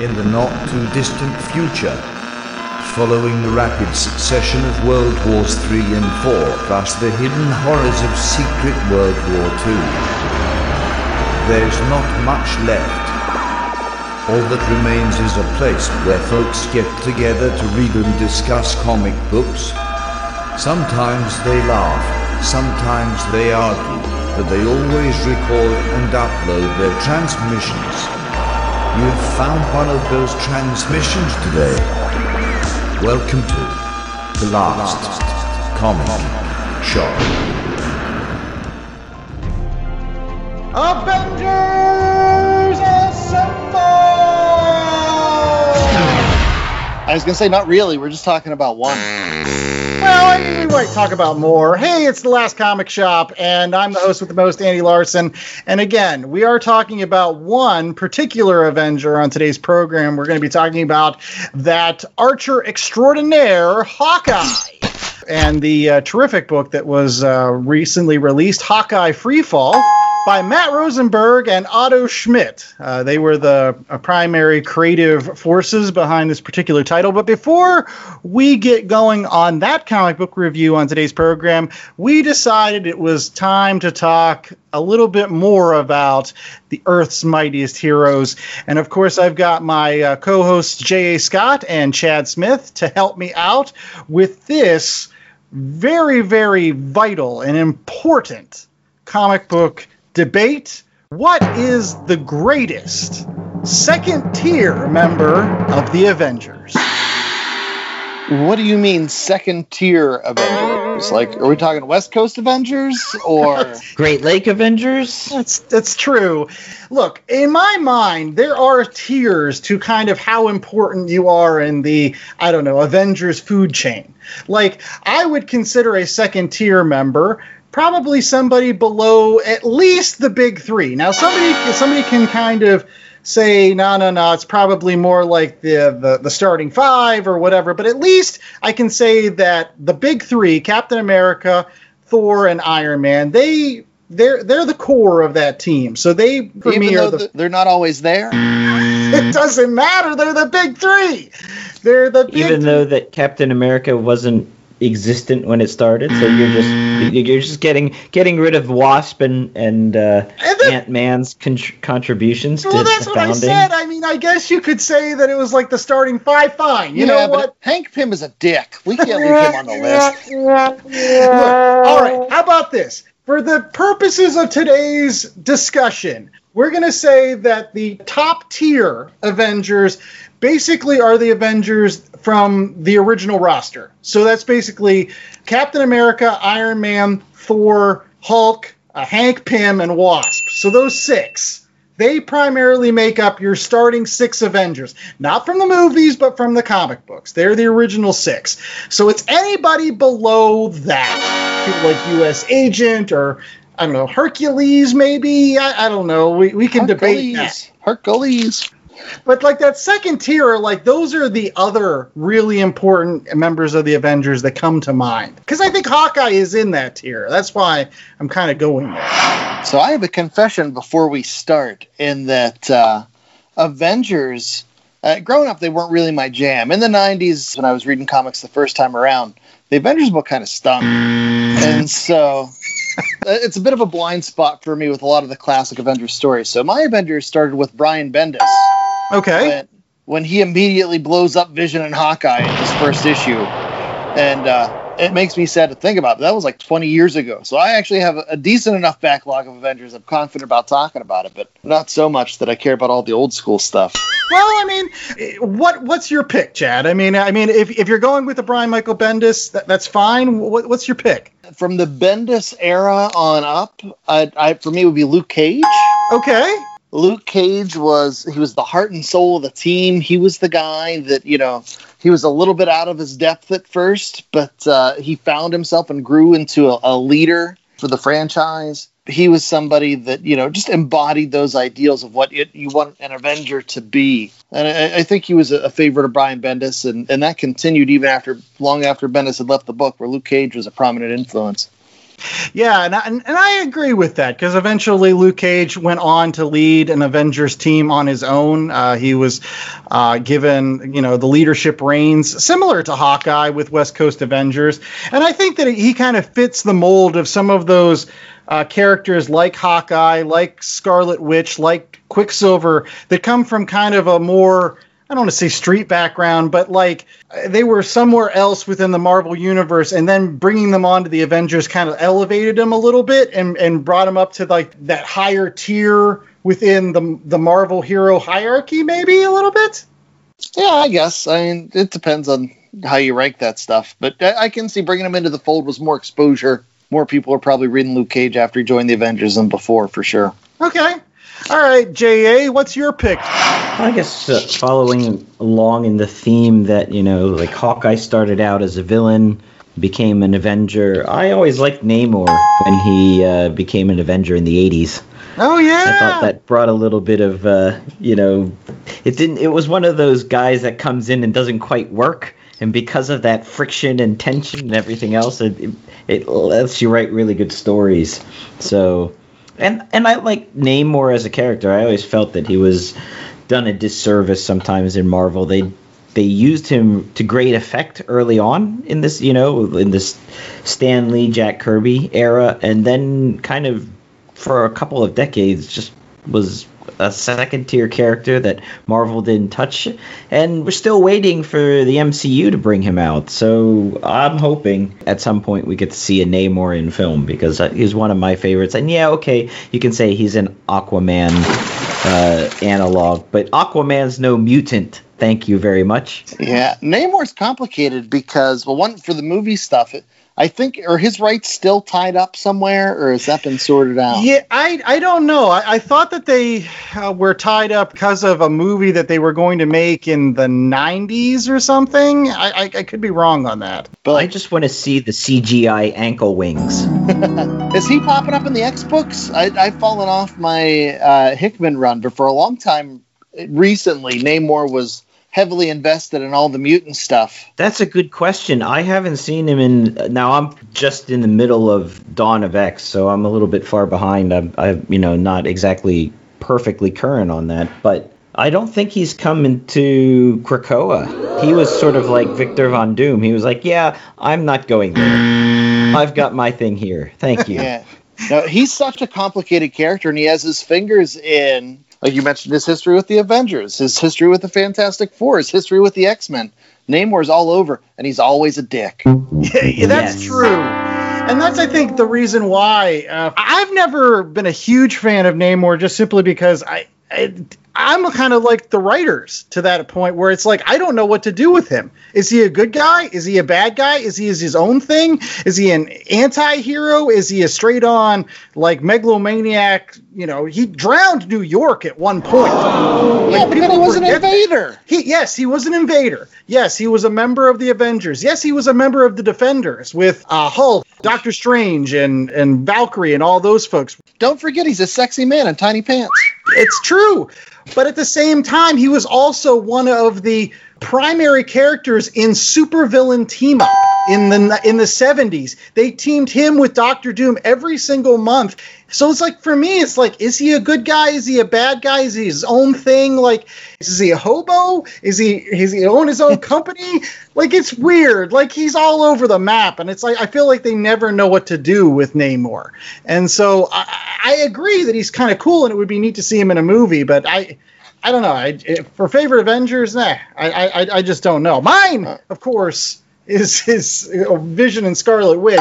in the not too distant future, following the rapid succession of World Wars III and IV, plus the hidden horrors of secret World War II. There's not much left. All that remains is a place where folks get together to read and discuss comic books. Sometimes they laugh, sometimes they argue, but they always record and upload their transmissions. You've found one of those transmissions today. Welcome to the last comic shop. Avengers Assemble! I was gonna say not really. We're just talking about one. Well, we might talk about more. Hey, it's the last comic shop, and I'm the host with the most, Andy Larson. And again, we are talking about one particular Avenger on today's program. We're going to be talking about that Archer extraordinaire, Hawkeye. And the uh, terrific book that was uh, recently released, Hawkeye Freefall, by Matt Rosenberg and Otto Schmidt. Uh, they were the uh, primary creative forces behind this particular title. But before we get going on that comic book review on today's program, we decided it was time to talk a little bit more about the Earth's mightiest heroes. And of course, I've got my uh, co hosts J.A. Scott and Chad Smith to help me out with this very, very vital and important comic book debate. What is the greatest second tier member of the Avengers? What do you mean second tier Avengers? Like, are we talking West Coast Avengers or Great Lake Avengers? That's that's true. Look, in my mind, there are tiers to kind of how important you are in the I don't know Avengers food chain. Like, I would consider a second tier member probably somebody below at least the big three. Now, somebody somebody can kind of say, no, no, no, it's probably more like the, the the starting five or whatever. But at least I can say that the big three, Captain America, Thor, and Iron Man, they they're they're the core of that team. So they for even me though are the. th- they're not always there? It doesn't matter. They're the big three. They're the big Even though that Captain America wasn't existent when it started, so you're just you're just getting getting rid of Wasp and and uh, And Ant Man's contr contributions Well, to that's the what I said. I mean, I guess you could say that it was like the starting five. Fine. You yeah, know but what? Hank Pym is a dick. We can't leave him on the list. Look, all right. How about this? For the purposes of today's discussion, we're going to say that the top tier Avengers basically are the Avengers from the original roster. So that's basically Captain America, Iron Man, Thor, Hulk, uh, Hank Pym, and Wasp. So those six. They primarily make up your starting six Avengers. Not from the movies, but from the comic books. They're the original six. So it's anybody below that. People like U.S. Agent or, I don't know, Hercules, maybe? I, I don't know. We, we can debate that. Hercules. But like that second tier, like those are the other really important members of the Avengers that come to mind. Because I think Hawkeye is in that tier. That's why I'm kind of going there. So I have a confession before we start in that uh, Avengers, uh, growing up, they weren't really my jam. In the 90s, when I was reading comics the first time around, the Avengers book kind of stunk. And so uh, it's a bit of a blind spot for me with a lot of the classic Avengers stories. So my Avengers started with Brian Bendis Okay. when, when he immediately blows up Vision and Hawkeye in his first issue. And uh, it makes me sad to think about. But that was like 20 years ago. So I actually have a, decent enough backlog of Avengers. I'm confident about talking about it, but not so much that I care about all the old school stuff. Well, I mean, what what's your pick, Chad? I mean, I mean, if, if you're going with the Brian Michael Bendis, that, that's fine. What, what's your pick? From the Bendis era on up, I, I, for me, it would be Luke Cage. Okay. Luke Cage was he was the heart and soul of the team. He was the guy that you know he was a little bit out of his depth at first, but uh, he found himself and grew into a, a leader for the franchise. He was somebody that you know just embodied those ideals of what it, you want an Avenger to be, and I, I think he was a, favorite of Brian Bendis, and, and that continued even after long after Bendis had left the book, where Luke Cage was a prominent influence. Yeah, and I, and I agree with that because eventually Luke Cage went on to lead an Avengers team on his own. Uh, he was uh, given, you know, the leadership reins similar to Hawkeye with West Coast Avengers, and I think that he kind of fits the mold of some of those uh, characters like Hawkeye, like Scarlet Witch, like Quicksilver that come from kind of a more I don't want to say street background, but like they were somewhere else within the Marvel universe, and then bringing them onto the Avengers kind of elevated them a little bit and and brought them up to like that higher tier within the the Marvel hero hierarchy, maybe a little bit. Yeah, I guess. I mean, it depends on how you rank that stuff, but I, I can see bringing them into the fold was more exposure. More people are probably reading Luke Cage after he joined the Avengers than before, for sure. Okay. All right, JA, what's your pick? I guess uh, following along in the theme that, you know, like Hawkeye started out as a villain, became an Avenger. I always liked Namor when he uh, became an Avenger in the 80s. Oh yeah. I thought that brought a little bit of, uh, you know, it didn't. It was one of those guys that comes in and doesn't quite work, and because of that friction and tension and everything else, it it, it lets you write really good stories. So, and and I like Namor as a character. I always felt that he was done a disservice sometimes in Marvel. They they used him to great effect early on in this, you know, in this Stan Lee, Jack Kirby era, and then kind of for a couple of decades just was a second tier character that Marvel didn't touch, and we're still waiting for the MCU to bring him out. So I'm hoping at some point we get to see a Namor in film because he's one of my favorites. And yeah, okay, you can say he's an Aquaman uh, analog, but Aquaman's no mutant. Thank you very much. Yeah, Namor's complicated because well, one for the movie stuff. It, I think are his rights still tied up somewhere, or has that been sorted out? Yeah, I I don't know. I, I thought that they uh, were tied up because of a movie that they were going to make in the '90s or something. I I, I could be wrong on that. But I just want to see the CGI ankle wings. Is he popping up in the X books? I, I've fallen off my uh, Hickman run, but for a long time recently, Namor was heavily invested in all the mutant stuff? That's a good question. I haven't seen him in. Now I'm just in the middle of Dawn of X, so I'm a little bit far behind. I'm, I'm you know, not exactly perfectly current on that, but I don't think he's come into Krakoa. He was sort of like Victor Von Doom. He was like, "Yeah, I'm not going there. I've got my thing here. Thank you." yeah. No, he's such a complicated character, and he has his fingers in like you mentioned his history with the Avengers, his history with the Fantastic Four, his history with the X Men. Namor's all over, and he's always a dick. Yeah, yeah that's yes. true. And that's, I think, the reason why uh, I've never been a huge fan of Namor, just simply because I, I I'm kind of like the writers to that point where it's like I don't know what to do with him. Is he a good guy? Is he a bad guy? Is he is his own thing? Is he an anti-hero? Is he a straight on like megalomaniac? You know, he drowned New York at one point. Like, yeah, but he was an invader. He yes, he was an invader. Yes, he was a member of the Avengers. Yes, he was a member of the Defenders with uh, Hulk, Doctor Strange, and and Valkyrie and all those folks. Don't forget, he's a sexy man in tiny pants. It's true. But at the same time, he was also one of the primary characters in supervillain team up in the in the 70s. They teamed him with Doctor Doom every single month. So it's like for me, it's like, is he a good guy? Is he a bad guy? Is he his own thing? Like, is he a hobo? Is he is he own his own company? like it's weird. Like he's all over the map, and it's like I feel like they never know what to do with Namor. And so I, I agree that he's kind of cool, and it would be neat to see him in a movie. But I I don't know. I, for favorite Avengers, nah, I, I, I just don't know. Mine, uh. of course, is his Vision and Scarlet Witch.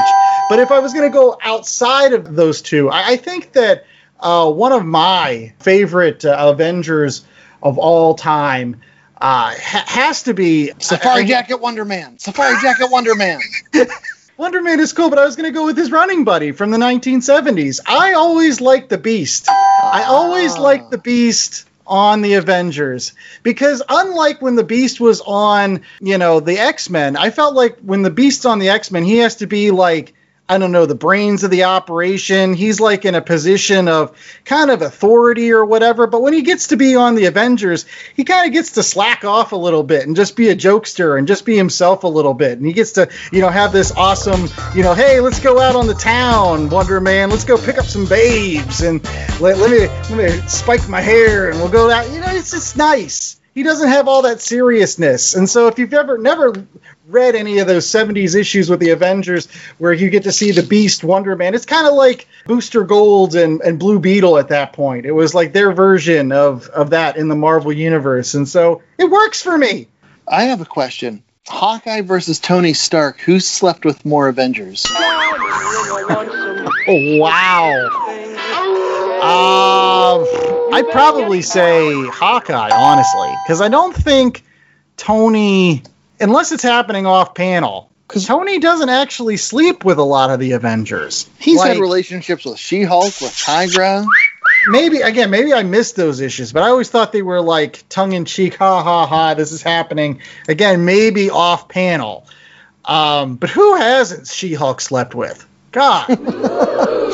But if I was going to go outside of those two, I, I think that uh, one of my favorite uh, Avengers of all time uh, ha- has to be Safari Jacket Wonder Man. Safari Jacket Wonder Man. Wonder Man is cool, but I was going to go with his running buddy from the 1970s. I always liked the Beast. I always liked the Beast on the Avengers. Because unlike when the Beast was on, you know, the X-Men, I felt like when the Beast's on the X-Men, he has to be like I don't know, the brains of the operation. He's like in a position of kind of authority or whatever. But when he gets to be on the Avengers, he kind of gets to slack off a little bit and just be a jokester and just be himself a little bit. And he gets to, you know, have this awesome, you know, hey, let's go out on the town, Wonder Man. Let's go pick up some babes and let, let me let me spike my hair and we'll go out. You know, it's just nice he doesn't have all that seriousness. And so if you've ever never read any of those 70s issues with the Avengers where you get to see the Beast, Wonder Man, it's kind of like Booster Gold and, and Blue Beetle at that point. It was like their version of, of that in the Marvel universe. And so it works for me. I have a question. Hawkeye versus Tony Stark. Who slept with more Avengers? Oh, wow. Uh, I'd probably say Hawkeye, honestly, because I don't think Tony, unless it's happening off panel, because Tony doesn't actually sleep with a lot of the Avengers. He's Like, had relationships with She-Hulk, with Tigra. maybe again, maybe I missed those issues, but I always thought they were like tongue in cheek, ha ha ha, this is happening. Again, maybe off panel. Um, but who hasn't She Hulk slept with? God,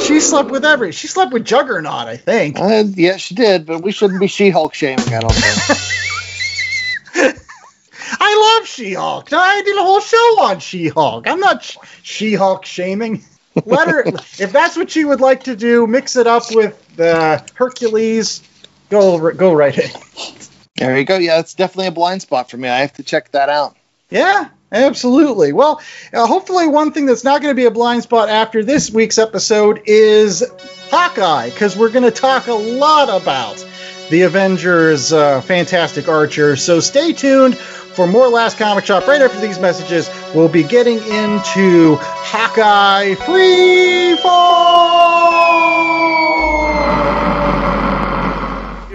she slept with every. She slept with Juggernaut, I think. Uh, yeah, she did, but we shouldn't be She-Hulk shaming. I don't think. I love She Hulk. I did a whole show on She Hulk. I'm not She Hulk shaming. Let her, if that's what she would like to do, mix it up with the Hercules. Go, go right in. there you go. Yeah, it's definitely a blind spot for me. I have to check that out. Yeah, absolutely. Well, uh, hopefully, one thing that's not going to be a blind spot after this week's episode is Hawkeye, because we're going to talk a lot about the Avengers' uh, Fantastic Archer. So stay tuned for more Last Comic Shop. Right after these messages, we'll be getting into Hawkeye Free Fall.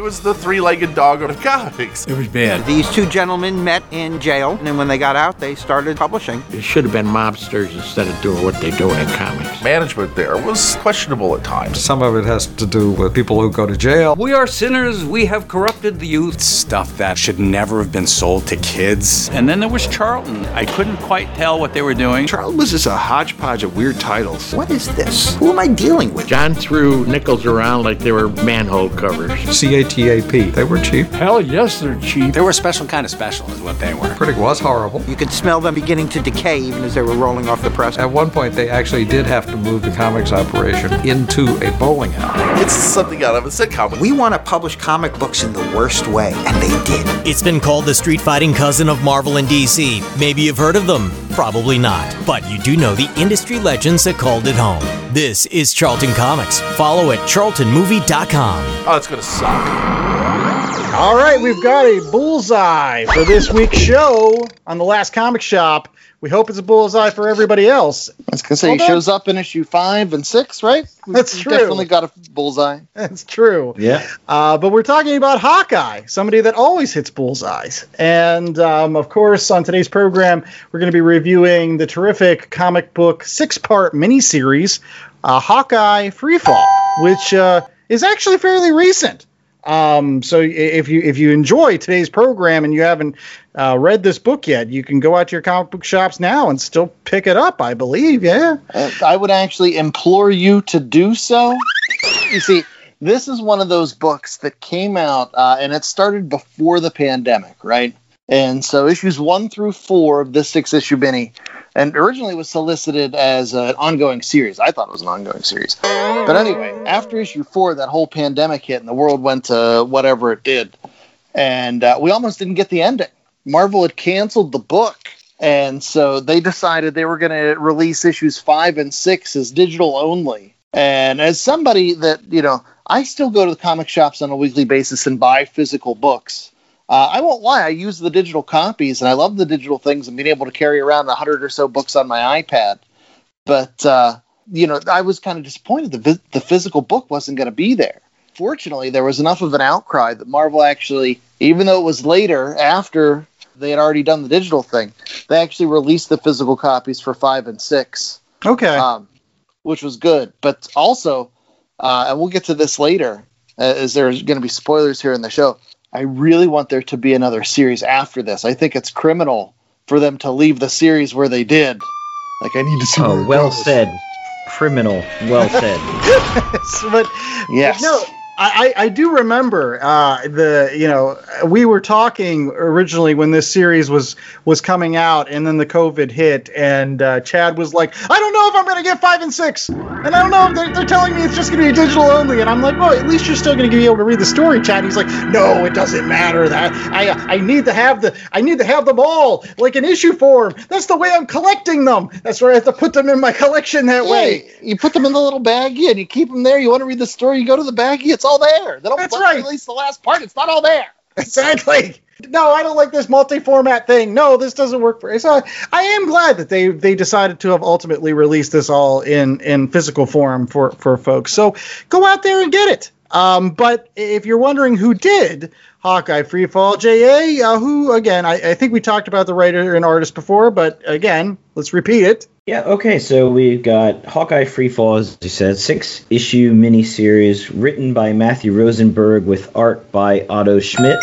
Was the three-legged dog of comics. It was bad. These two gentlemen met in jail, and then when they got out, they started publishing. It should have been mobsters instead of doing what they do in comics. Management there was questionable at times. Some of it has to do with people who go to jail. We are sinners, we have corrupted the youth. Stuff that should never have been sold to kids. And then there was Charlton. I couldn't quite tell what they were doing. Charlton was just a hodgepodge of weird titles. What is this? Who am I dealing with? John threw nickels around like they were manhole covers. CATAP. They were cheap. Hell yes, they're cheap. They were a special kind of special, is what they were. Critic was horrible. You could smell them beginning to decay even as they were rolling off the press. At one point, they actually did have to move the comics operation into a bowling alley. It's something out of a sitcom. We want to publish comic books in the worst way, and they did. It's been called the street fighting cousin of Marvel and DC. Maybe you've heard of them, probably not. But you do know the industry legends that called it home. This is Charlton Comics. Follow at charltonmovie.com. Oh, it's gonna suck. All right, we've got a bullseye for this week's show on the Last Comic Shop. We hope it's a bullseye for everybody else. I was gonna say Hold he shows up in issue five and six, right? We- That's we true. Definitely got a bullseye. That's true. Yeah. Uh, but we're talking about Hawkeye, somebody that always hits bullseyes. And um, of course, on today's program, we're going to be reviewing the terrific comic book six part miniseries, uh, Hawkeye Freefall, which uh, is actually fairly recent. Um, so if you if you enjoy today's program and you haven't uh, read this book yet, you can go out to your comic book shops now and still pick it up. I believe, yeah. Uh, I would actually implore you to do so. You see, this is one of those books that came out, uh, and it started before the pandemic, right? And so issues one through four of this six issue mini, and originally was solicited as an ongoing series. I thought it was an ongoing series. But anyway, after issue four, that whole pandemic hit and the world went to whatever it did. And uh, we almost didn't get the ending. Marvel had canceled the book. And so they decided they were going to release issues five and six as digital only. And as somebody that, you know, I still go to the comic shops on a weekly basis and buy physical books. Uh, I won't lie, I use the digital copies and I love the digital things and being able to carry around a hundred or so books on my iPad. But, uh, you know, I was kind of disappointed the, vi- the physical book wasn't going to be there. Fortunately, there was enough of an outcry that Marvel actually, even though it was later after they had already done the digital thing, they actually released the physical copies for five and six Okay. um, which was good. But also, uh, and we'll get to this later, uh, as there's going to be spoilers here in the show. I really want there to be another series after this. I think it's criminal for them to leave the series where they did. Like I need to see. Oh, well goes. said. criminal. Well said. but Yes. no, I, I do remember uh, the you know we were talking originally when this series was was coming out, and then the COVID hit, and uh, Chad was like, I don't know if I'm going to get five and six, and I don't know if they're, they're telling me it's just going to be digital only, and I'm like, well, at least you're still going to be able to read the story, Chad. He's like, no, it doesn't matter that I I need to have the I need to have them all like an issue form. That's the way I'm collecting them. That's where I have to put them in my collection that way. You put them in the little baggie and you keep them there. You want to read the story, you go to the baggie. It's all there. They don't That's right. release the last part. It's not all there. Exactly. No, I don't like this multi-format thing. No, this doesn't work for. So I am glad that they they decided to have ultimately released this all in in physical form for for folks. So go out there and get it. Um, but if you're wondering who did Hawkeye Freefall, JA, uh, who again, I, I think we talked about the writer and artist before, but again, let's repeat it. Yeah, okay, so we've got Hawkeye Freefall, as you said, six issue miniseries written by Matthew Rosenberg with art by Otto Schmidt,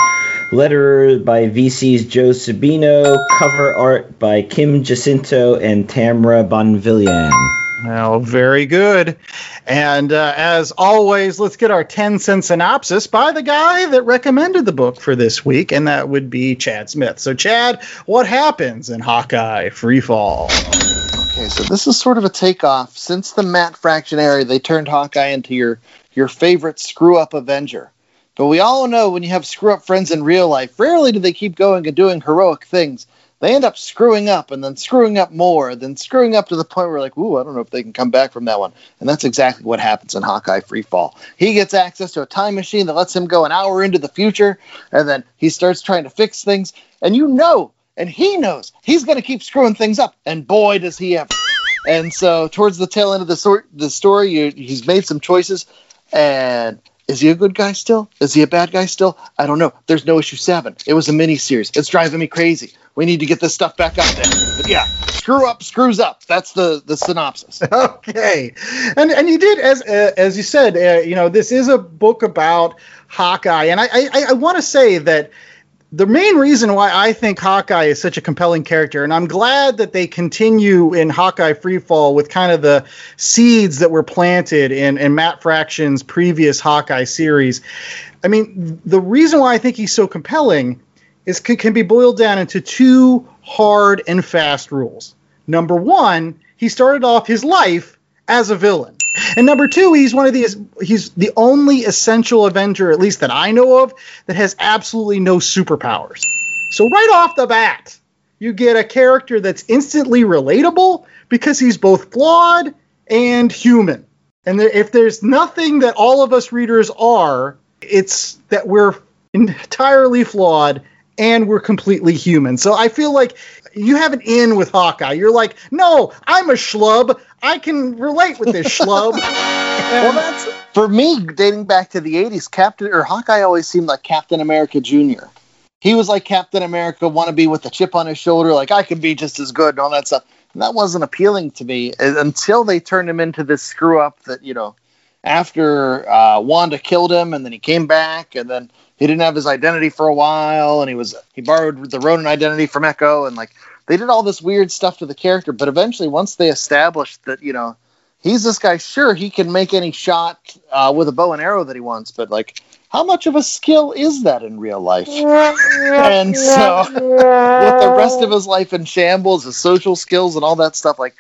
letterer by VC's Joe Sabino, cover art by Kim Jacinto and Tamra Bonvillain. Well, very good. And uh, as always, let's get our 10 cent synopsis by the guy that recommended the book for this week, and that would be Chad Smith. So, Chad, what happens in Hawkeye Freefall? Okay, so this is sort of a takeoff. Since the Matt Fraction era, they turned Hawkeye into your your favorite screw up Avenger. But we all know when you have screw up friends in real life, rarely do they keep going and doing heroic things. They end up screwing up and then screwing up more, then screwing up to the point where like, ooh, I don't know if they can come back from that one. And that's exactly what happens in Hawkeye Freefall. He gets access to a time machine that lets him go an hour into the future, and then he starts trying to fix things. And you know, and he knows he's going to keep screwing things up. And boy, does he ever! And so, towards the tail end of the, sor- the story, you, he's made some choices. And is he a good guy still? Is he a bad guy still? I don't know. There's no issue seven. It was a mini series. It's driving me crazy. We need to get this stuff back up there. But yeah, screw up, screws up. That's the the synopsis. Okay, and and you did as uh, as you said, uh, you know, this is a book about Hawkeye, and I I, I want to say that the main reason why I think Hawkeye is such a compelling character, and I'm glad that they continue in Hawkeye Freefall with kind of the seeds that were planted in, in Matt Fraction's previous Hawkeye series. I mean, the reason why I think he's so compelling is can, can be boiled down into two hard and fast rules. Number one, he started off his life as a villain. And number two, he's one of these. He's the only essential Avenger, at least that I know of, that has absolutely no superpowers. So right off the bat, you get a character that's instantly relatable because he's both flawed and human. And there, if there's nothing that all of us readers are, it's that we're entirely flawed and we're completely human. So I feel like you have an in with Hawkeye. You're like, no, I'm a schlub. I can relate with this schlub. well, that's for me. Dating back to the '80s, Captain or Hawkeye always seemed like Captain America Junior. He was like Captain America wannabe with a chip on his shoulder, like I could be just as good and all that stuff. And that wasn't appealing to me uh, until they turned him into this screw up that you know. After uh, Wanda killed him, and then he came back, and then he didn't have his identity for a while, and he was he borrowed the Ronin identity from Echo, and like they did all this weird stuff to the character. But eventually, once they established that you know he's this guy, sure he can make any shot uh, with a bow and arrow that he wants, but like how much of a skill is that in real life? and so with the rest of his life in shambles, his social skills and all that stuff, like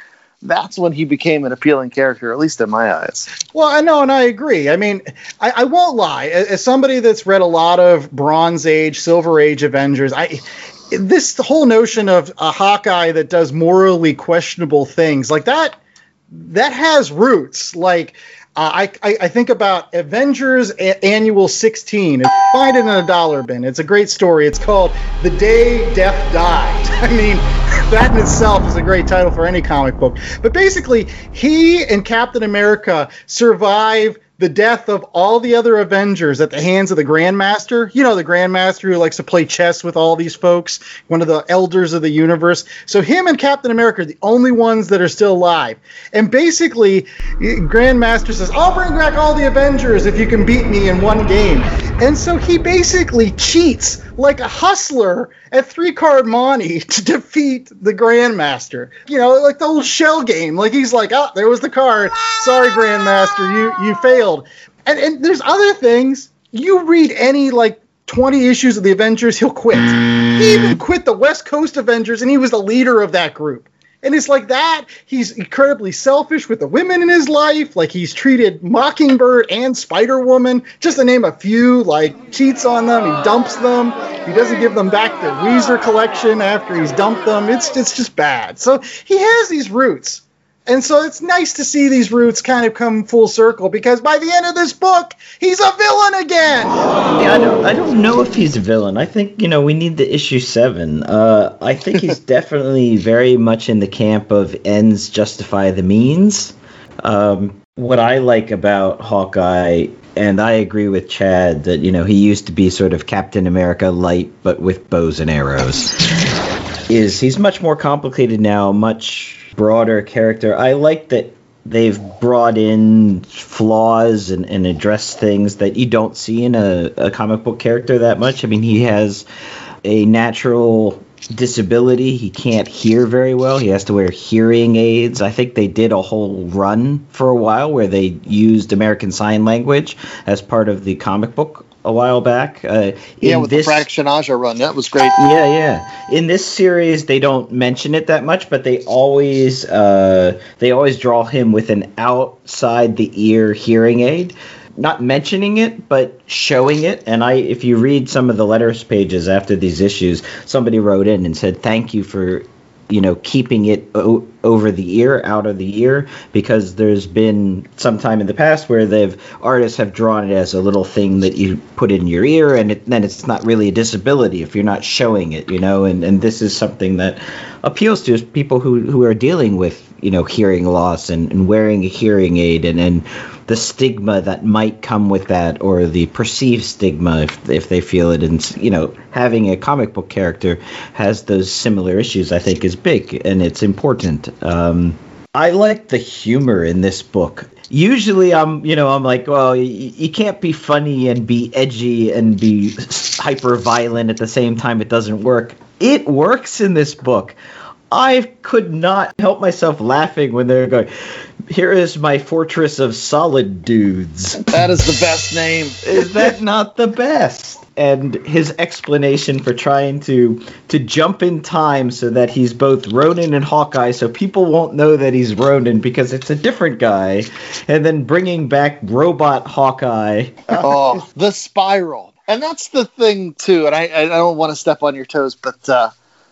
that's when he became an appealing character, at least in my eyes. Well, I know, and I agree. I mean, I, I won't lie. As, as somebody that's read a lot of Bronze Age, Silver Age Avengers, I this whole notion of a Hawkeye that does morally questionable things like that that has roots. Like uh, I, I, I think about Avengers a- Annual 16. Find it in a dollar bin. It's a great story. It's called The Day Death Died. I mean, that in itself is a great title for any comic book. But basically, he and Captain America survive the death of all the other Avengers at the hands of the Grandmaster. You know, the Grandmaster who likes to play chess with all these folks, one of the elders of the universe. So him and Captain America are the only ones that are still alive. And basically, Grandmaster says, I'll bring back all the Avengers if you can beat me in one game. And so he basically cheats like a hustler at three card Monty to defeat the Grandmaster. You know, like the old shell game. Like he's like, oh, there was the card. Sorry, Grandmaster, you you failed. And and there's other things. You read any like 20 issues of the Avengers, he'll quit. He even quit the West Coast Avengers, and he was the leader of that group. And it's like that. He's incredibly selfish with the women in his life. Like he's treated Mockingbird and Spider Woman, just to name a few, like cheats on them. He dumps them. He doesn't give them back their Weezer collection after he's dumped them. It's it's just bad. So he has these roots. And so it's nice to see these roots kind of come full circle because by the end of this book, he's a villain again. Yeah, I don't, I don't know if he's a villain. I think you know we need the issue seven. Uh, I think he's definitely very much in the camp of ends justify the means. Um, what I like about Hawkeye, and I agree with Chad that you know he used to be sort of Captain America light, but with bows and arrows. Is he's much more complicated now, much broader character. I like that they've brought in flaws and, and addressed things that you don't see in a, a comic book character that much. I mean, he has a natural disability. He can't hear very well. He has to wear hearing aids. I think they did a whole run for a while where they used American Sign Language as part of the comic book a while back. Uh, yeah, with this, the Frank Sinatra run, that was great. Yeah, yeah. In this series, they don't mention it that much, but they always uh, they always draw him with an outside the ear hearing aid. Not mentioning it, but showing it. And I, if you read some of the letters pages after these issues, somebody wrote in and said, "Thank you for you know keeping it o- over the ear out of the ear because there's been some time in the past where they've artists have drawn it as a little thing that you put in your ear and it, then it's not really a disability if you're not showing it you know and, and this is something that appeals to people who, who are dealing with you know hearing loss and, and wearing a hearing aid and, and the stigma that might come with that or the perceived stigma if, if they feel it. And you know having a comic book character has those similar issues i think is big and it's important. Um, i like the humor in this book. Usually i'm you know i'm like well you, you can't be funny and be edgy and be hyper violent at the same time. It doesn't work it works in this book I could not help myself laughing when they're going, Here is my fortress of solid dudes. That is the best name. is that not the best? And his explanation for trying to to jump in time so that he's both Ronin and Hawkeye, so people won't know that he's Ronin because it's a different guy, and then bringing back robot Hawkeye. oh, the spiral, and that's the thing too. And I, I don't want to step on your toes, but uh,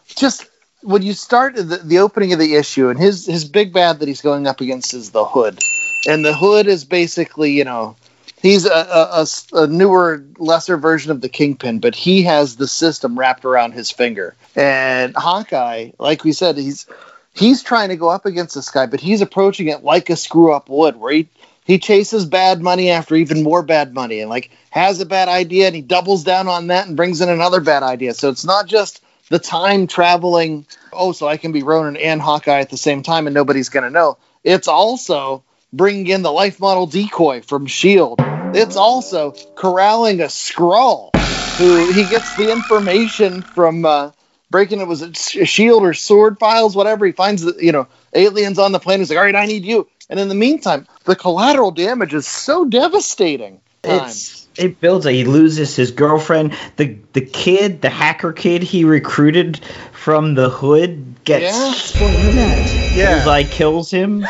just when you start the, the opening of the issue, and his his big bad that he's going up against is the Hood, and the Hood is basically you know he's a, a, a, newer, lesser version of the Kingpin, but he has the system wrapped around his finger. And Hawkeye, like we said, he's he's trying to go up against this guy, but he's approaching it like a screw up would, where he he chases bad money after even more bad money, and like has a bad idea, and he doubles down on that and brings in another bad idea. So it's not just the time traveling, oh, so I can be Ronin and Hawkeye at the same time and nobody's going to know. It's also bringing in the life model decoy from S.H.I.E.L.D. It's also corralling a Skrull who he gets the information from uh, breaking it was a shield or sword files, whatever. He finds the you know aliens on the planet. He's like, all right, I need you. And in the meantime, the collateral damage is so devastating. It's it builds. He loses his girlfriend. The the kid, the hacker kid he recruited from the hood gets yeah. yeah. Bullseye kills him.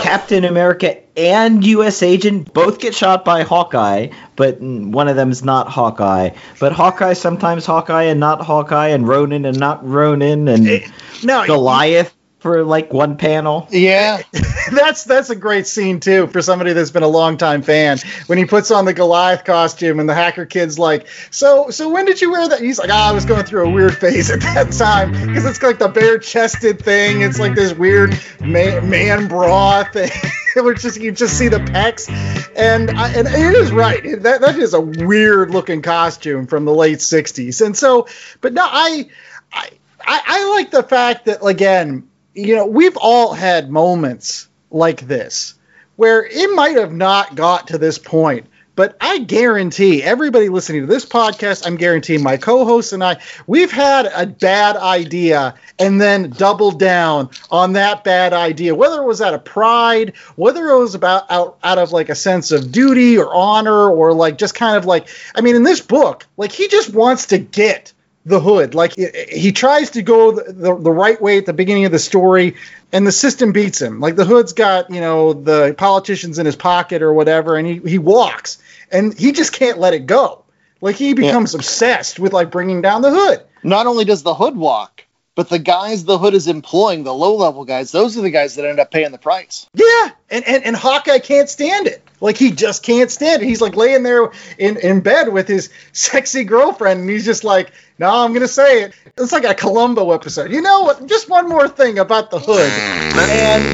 Captain America and U.S. Agent both get shot by Hawkeye, but one of them is not Hawkeye. But Hawkeye sometimes Hawkeye and not Hawkeye, and Ronin and not Ronin, and it, no, Goliath for like one panel. Yeah. that's that's a great scene too for somebody that's been a long time fan. When he puts on the Goliath costume and the hacker kid's like, "So so when did you wear that?" He's like, oh, "I was going through a weird phase at that time because it's like the bare-chested thing. It's like this weird man, man bra thing." Which just you just see the pecs, and I, and it is right. That that is a weird looking costume from the late '60s, and so, but no, I, I, I like the fact that again, you know, we've all had moments like this where it might have not got to this point, but I guarantee everybody listening to this podcast, I'm guaranteeing my co-hosts and I, we've had a bad idea and then doubled down on that bad idea, whether it was out of pride, whether it was about out, out of like a sense of duty or honor, or like just kind of like, I mean, in this book, like he just wants to get the hood. Like he, tries to go the, the, the, right way at the beginning of the story, and the system beats him. Like the hood's got you know the politicians in his pocket or whatever, and he he walks, and he just can't let it go. Like he becomes yeah. obsessed with like bringing down the hood. Not only does the hood walk, but the guys the hood is employing, the low level guys, those are the guys that end up paying the price. Yeah, and, and and Hawkeye can't stand it. Like he just can't stand it. He's like laying there in, in bed with his sexy girlfriend, and he's just like, "No, I'm gonna say it." It's like a Columbo episode. You know what? Just one more thing about the hood, and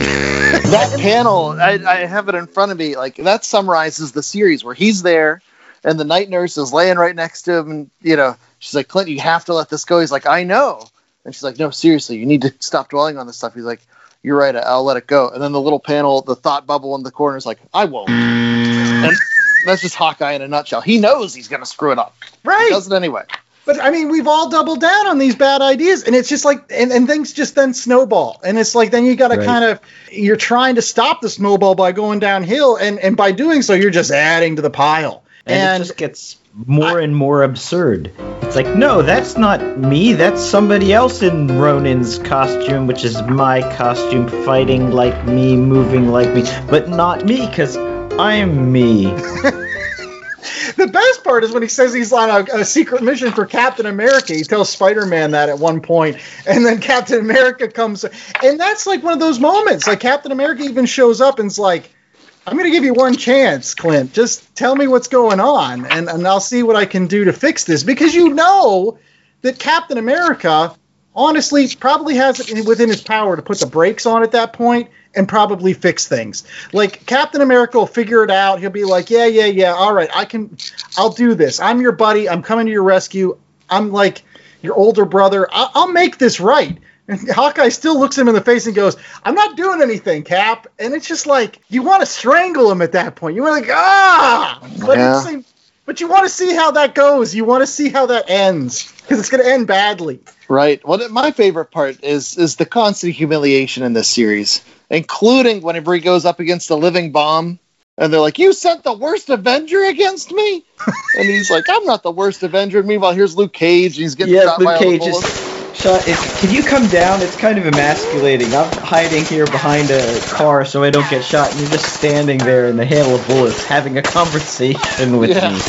that panel, I, I have it in front of me. Like that summarizes the series where he's there, and the night nurse is laying right next to him, and you know, she's like, "Clint, you have to let this go." He's like, "I know," and she's like, "No, seriously, you need to stop dwelling on this stuff." He's like you're right. I'll let it go. And then the little panel, the thought bubble in the corner is like, I won't. And that's just Hawkeye in a nutshell. He knows he's going to screw it up. Right. He does it anyway. But I mean, we've all doubled down on these bad ideas, and it's just like, and, and things just then snowball, and it's like then you got to right. kind of, you're trying to stop the snowball by going downhill, and and by doing so, you're just adding to the pile, and, and it just gets more and more absurd. It's like, no, that's not me. That's somebody else in Ronin's costume, which is my costume, fighting like me, moving like me, but not me, because I'm me. the best part is when he says he's on a, a, secret mission for Captain America. He tells Spider Man that at one point, and then Captain America comes, and that's like one of those moments. Like Captain America even shows up and's like, I'm going to give you one chance, Clint. Just tell me what's going on, and, and I'll see what I can do to fix this. Because you know that Captain America, honestly, probably has it within his power to put the brakes on at that point and probably fix things. Like Captain America will figure it out. He'll be like, "Yeah, yeah, yeah. All right, I can. I'll do this. I'm your buddy. I'm coming to your rescue. I'm like your older brother. I'll, I'll make this right." And Hawkeye still looks him in the face and goes, I'm not doing anything, Cap. And it's just like, you want to strangle him at that point. You want to like, ah! But, yeah. but you want to see how that goes. You want to see how that ends because it's going to end badly. Right. Well, my favorite part is is the constant humiliation in this series, including whenever he goes up against the living bomb and they're like, "You sent the worst Avenger against me," and he's like, "I'm not the worst Avenger." Meanwhile, here's Luke Cage. he's getting yeah, shot Luke by Cage is Shut, can you come down? It's kind of emasculating. I'm hiding here behind a car so I don't get shot, and you're just standing there in the hail of bullets having a conversation with yeah. me.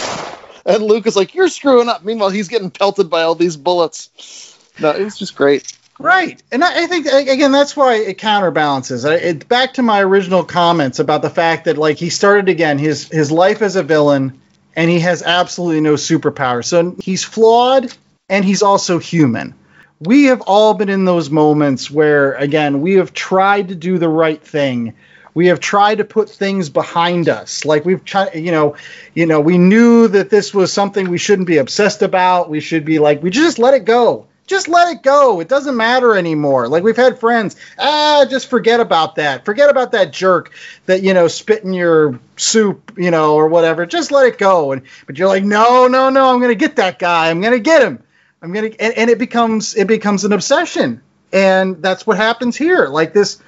And Luke is like, You're screwing up. Meanwhile, he's getting pelted by all these bullets. No, it was just great. Right, and I, I, think again that's why it counterbalances. It, back to my original comments about the fact that like he started again his his life as a villain, and he has absolutely no superpower. So he's flawed, and he's also human we have all been in those moments where again we have tried to do the right thing. We have tried to put things behind us. Like we've tried you know you know we knew that this was something we shouldn't be obsessed about. We should be like we just let it go. Just let it go. It doesn't matter anymore. Like we've had friends ah just forget about that. Forget about that jerk that you know spit in your soup you know or whatever. Just let it go. And but you're like no no no. I'm gonna get that guy. I'm gonna get him I'm gonna and, and it becomes it becomes an obsession. And that's what happens here. Like this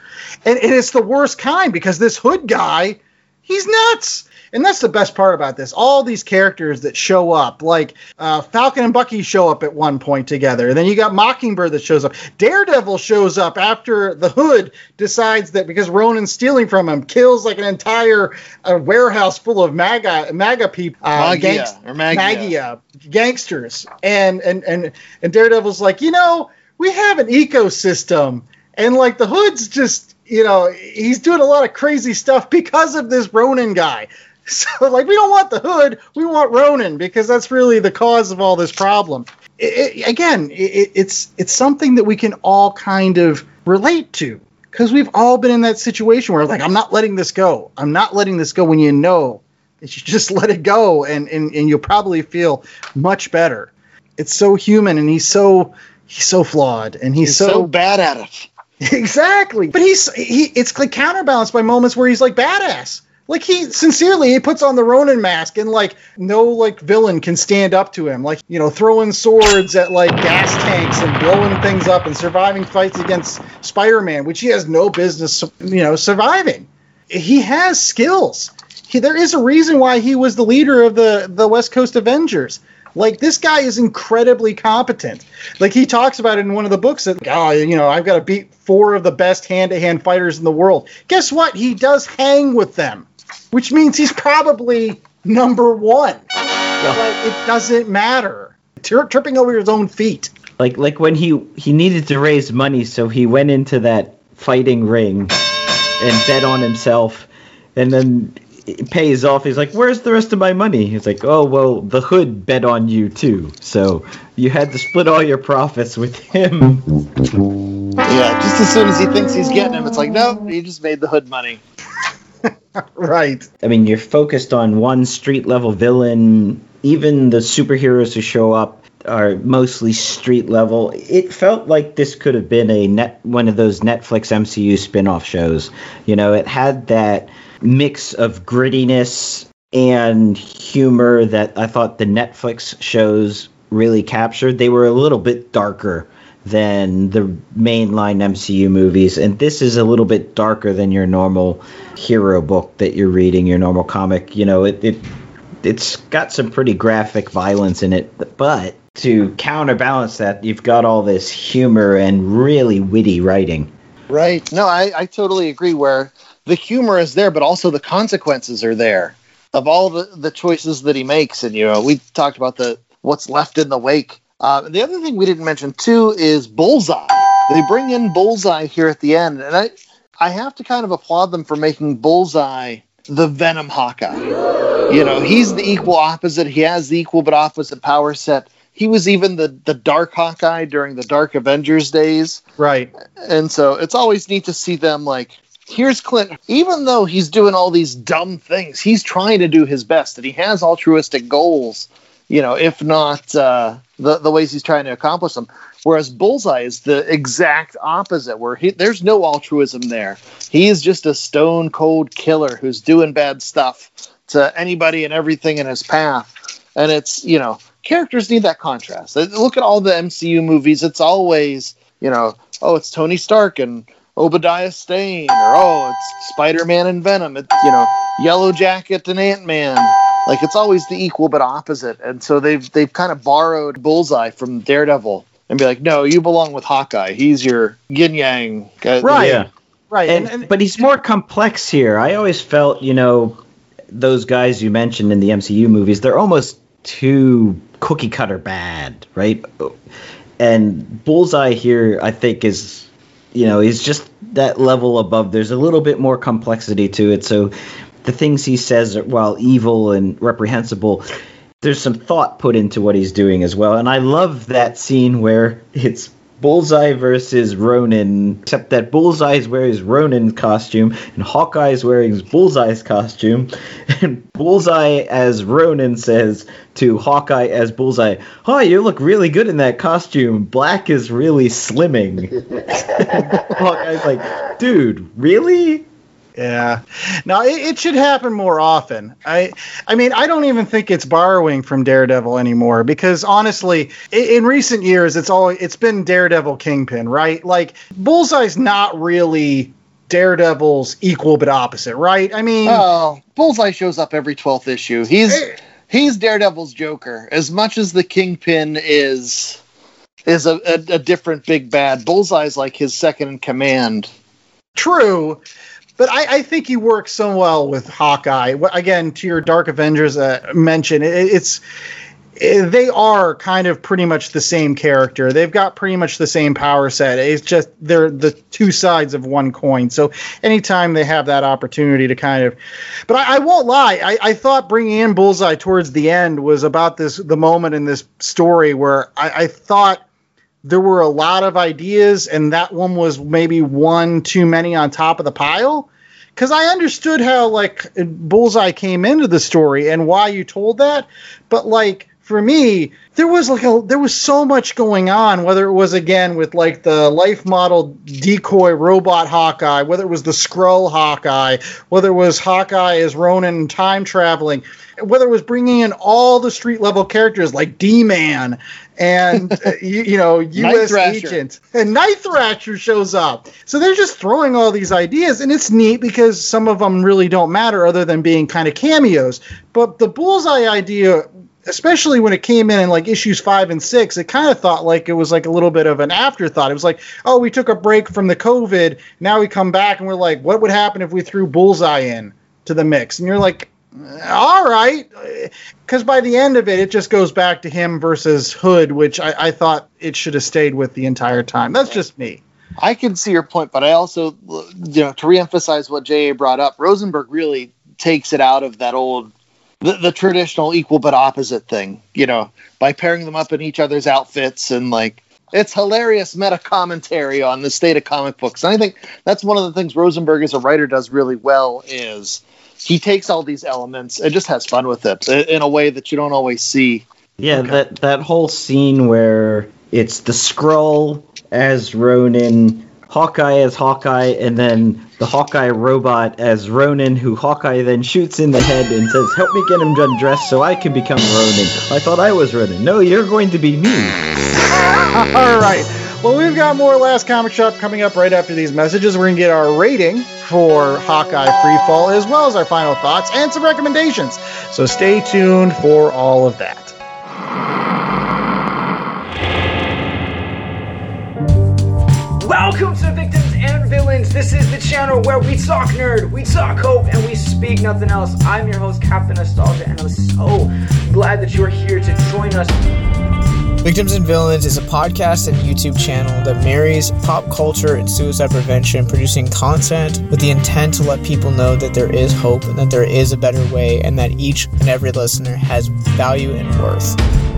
and, and it's the worst kind because this hood guy, he's nuts. And that's the best part about this. All these characters that show up, like uh, Falcon and Bucky show up at one point together. And then you got Mockingbird that shows up. Daredevil shows up after the Hood decides that because Ronin's stealing from him, kills like an entire uh, warehouse full of MAGA MAGA people, uh, Maggia, or Maggia. Maggia gangsters. And and and and Daredevil's like, you know, we have an ecosystem, and like the Hood's just you know, he's doing a lot of crazy stuff because of this Ronin guy. So, like, we don't want the hood, we want Ronin because that's really the cause of all this problem. It, it, again, it, it's it's something that we can all kind of relate to because we've all been in that situation where, like, I'm not letting this go. I'm not letting this go when you know that you just let it go and, and, and you'll probably feel much better. It's so human and he's so he's so flawed and he's, he's so, so bad at it. Exactly. But he's he it's like counterbalanced by moments where he's like badass Like he sincerely he puts on the Ronin mask and like no like villain can stand up to him. Like, you know, throwing swords at like gas tanks and blowing things up and surviving fights against Spider-Man, which he has no business, you know, surviving. He has skills. He, there is a reason why he was the leader of the the West Coast Avengers. Like this guy is incredibly competent. Like he talks about it in one of the books that, oh, you know, I've got to beat four of the best hand-to-hand fighters in the world. Guess what? He does hang with them, which means he's probably number one. But it doesn't matter. Tri- tripping over his own feet. Like like when he he needed to raise money, so he went into that fighting ring and bet on himself, and then it pays off. He's like, "Where's the rest of my money?" He's like, "Oh well, the hood bet on you too, so you had to split all your profits with him." Yeah, just as soon as he thinks he's getting him, it's like, no, he just made the hood money. right. I mean, you're focused on one street level villain. Even the superheroes who show up are mostly street level. It felt like this could have been a net one of those Netflix MCU spin-off shows. You know, it had that mix of grittiness and humor that I thought the Netflix shows really captured. They were a little bit darker than the mainline MCU movies, and this is a little bit darker than your normal hero book that you're reading, your normal comic. You know, it, it it's got some pretty graphic violence in it, but to counterbalance that, you've got all this humor and really witty writing. Right. No, I, I totally agree. Where the humor is there, but also the consequences are there of all the, the choices that he makes. And, you know, we talked about the what's left in the wake. Uh, the other thing we didn't mention, too, is Bullseye. They bring in Bullseye here at the end. And I, I have to kind of applaud them for making Bullseye the Venom Hawkeye. You know, he's the equal opposite. He has the equal but opposite power set. He was even the the Dark Hawkeye during the Dark Avengers days. Right. And so it's always neat to see them like here's Clint. Even though he's doing all these dumb things, he's trying to do his best and he has altruistic goals, you know, if not uh, the the ways he's trying to accomplish them. Whereas Bullseye is the exact opposite, where he, there's no altruism there. He is just a stone cold killer who's doing bad stuff to anybody and everything in his path. And it's, you know, characters need that contrast. Look at all the MCU movies. It's always, you know, oh, it's Tony Stark and Obadiah Stane, or oh, it's Spider Man and Venom. It's, you know, Yellow Jacket and Ant Man. Like it's always the equal but opposite. And so they've they've kind of borrowed Bullseye from Daredevil and be like, no, you belong with Hawkeye. He's your yin yang. guy." Right. Yeah. Right. And, And, and but he's more complex here. I always felt, you know, those guys you mentioned in the MCU movies, they're almost too cookie cutter bad, right? And Bullseye here, I think, is, you know, he's just that level above. There's a little bit more complexity to it. So the things he says, are, while evil and reprehensible, there's some thought put into what he's doing as well. And I love that scene where it's Bullseye versus Ronin, except that Bullseye is wearing his Ronin costume and Hawkeye is wearing his Bullseye's costume. And Bullseye as Ronin says to Hawkeye as Bullseye, "Oh, you look really good in that costume. Black is really slimming." Hawkeye's like, "Dude, really?" Yeah. Now it, it should happen more often. I I mean, I don't even think it's borrowing from Daredevil anymore because honestly, in, in recent years it's all it's been Daredevil Kingpin, right? Like Bullseye's not really Daredevil's equal but opposite, right? I mean, Oh, Bullseye shows up every twelfth issue. He's he's Daredevil's Joker. As much as the Kingpin is is a, a, a different big bad, Bullseye's like his second in command. True, but I, I think he works so well with Hawkeye. Again, to your Dark Avengers uh, mention, it, it's eh, they are kind of pretty much the same character. They've got pretty much the same power set. It's just they're the two sides of one coin. So anytime they have that opportunity to kind of, but I, I won't lie, I, I thought bringing in Bullseye towards the end was about this the moment in this story where I thought there were a lot of ideas, and that one was maybe one too many on top of the pile. Because I understood how like Bullseye came into the story and why you told that, but like for me, there was like a there was so much going on. Whether it was again with like the life model decoy robot Hawkeye, whether it was the Skrull Hawkeye, whether it was Hawkeye as Ronin time traveling, whether it was bringing in all the street level characters like D Man and uh, you, you, know U.S. agent and Night Thrasher shows up. So they're just throwing all these ideas, and it's neat because some of them really don't matter other than being kind of cameos. But the Bullseye idea especially when it came in in like issues five and six, it kind of thought like it was like a little bit of an afterthought. It was like, oh, we took a break from the COVID. Now we come back and we're like, what would happen if we threw Bullseye in to the mix? And you're like, uh, all right. Uh, because by the end of it, it just goes back to him versus Hood, which I, I thought it should have stayed with the entire time. That's just me. I can see your point, but I also, you know, to reemphasize what J.A. brought up, Rosenberg really takes it out of that old the, the traditional equal but opposite thing, you know, by pairing them up in each other's outfits and like it's hilarious meta commentary on the state of comic books. And I think that's one of the things Rosenberg as a writer does really well is he takes all these elements and just has fun with it in a way that you don't always see. Yeah, okay. that that whole scene where it's the Skrull as Ronin, Hawkeye as Hawkeye, and then the Hawkeye robot as Ronin, who Hawkeye then shoots in the head and says, Help me get him undressed so I can become Ronin. I thought I was Ronin. No, you're going to be me. All right. Well, we've got more Last Comic Shop coming up right after these messages. We're going to get our rating for Hawkeye Freefall, as well as our final thoughts and some recommendations. So stay tuned for all of that. Welcome to Victims and Villains. This is the channel where we talk nerd, we talk hope, and we speak nothing else. I'm your host, Captain Nostalgia, and I'm so glad that you are here to join us. Victims and Villains is a podcast and YouTube channel that marries pop culture and suicide prevention, producing content with the intent to let people know that there is hope and that there is a better way, and that each and every listener has value and worth.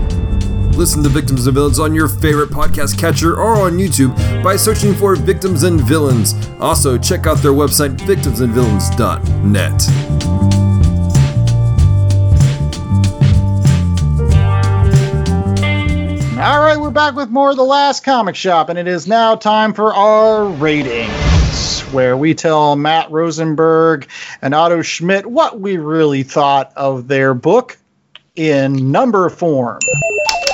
Listen to Victims and Villains on your favorite podcast catcher or on YouTube by searching for Victims and Villains. Also, check out their website, victimsandvillains.net. All right, we're back with more of the last comic shop, and it is now time for our ratings, where we tell Matt Rosenberg and Otto Schmidt what we really thought of their book in number form.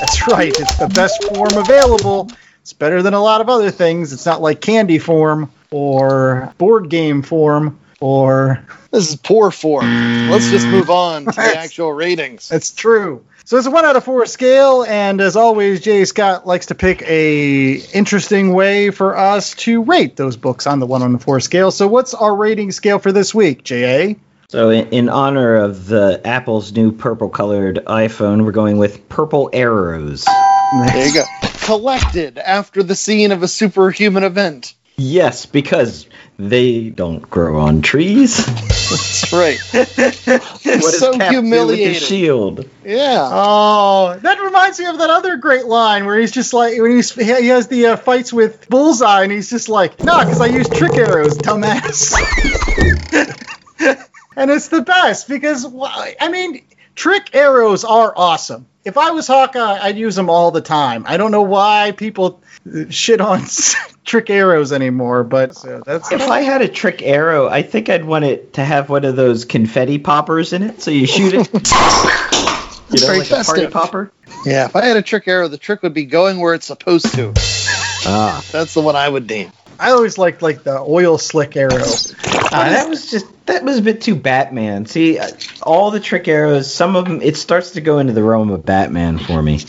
That's right. It's the best form available. It's better than a lot of other things. It's not like candy form or board game form or. This is poor form. Let's just mm. move on to the actual ratings. That's true. So it's a one out of four scale, and as always, Jay Scott likes to pick a interesting way for us to rate those books on the one on the four scale. So what's our rating scale for this week, J.A.? So, in, in, honor of the Apple's new purple-colored iPhone, we're going with purple arrows. There you go. Collected after the scene of a superhuman event. Yes, because they don't grow on trees. That's right. what so Cap humiliating. With shield. Yeah. Oh, that reminds me of that other great line where he's just like when he's he has the uh, fights with Bullseye and he's just like, "Nah, because I use trick arrows, dumbass." and it's the best because I mean, trick arrows are awesome. If I was Hawkeye, I'd use them all the time. I don't know why people shit on trick arrows anymore, but so that's. If I had a trick arrow, I think I'd want it to have one of those confetti poppers in it, so you shoot it. you know, like a party popper. Yeah, if I had a trick arrow, the trick would be going where it's supposed to. Ah, that's the one I would name. I always liked like the oil slick arrow. Uh, that was just that was a bit too Batman. See, uh, all the trick arrows, some of them, it starts to go into the realm of Batman for me.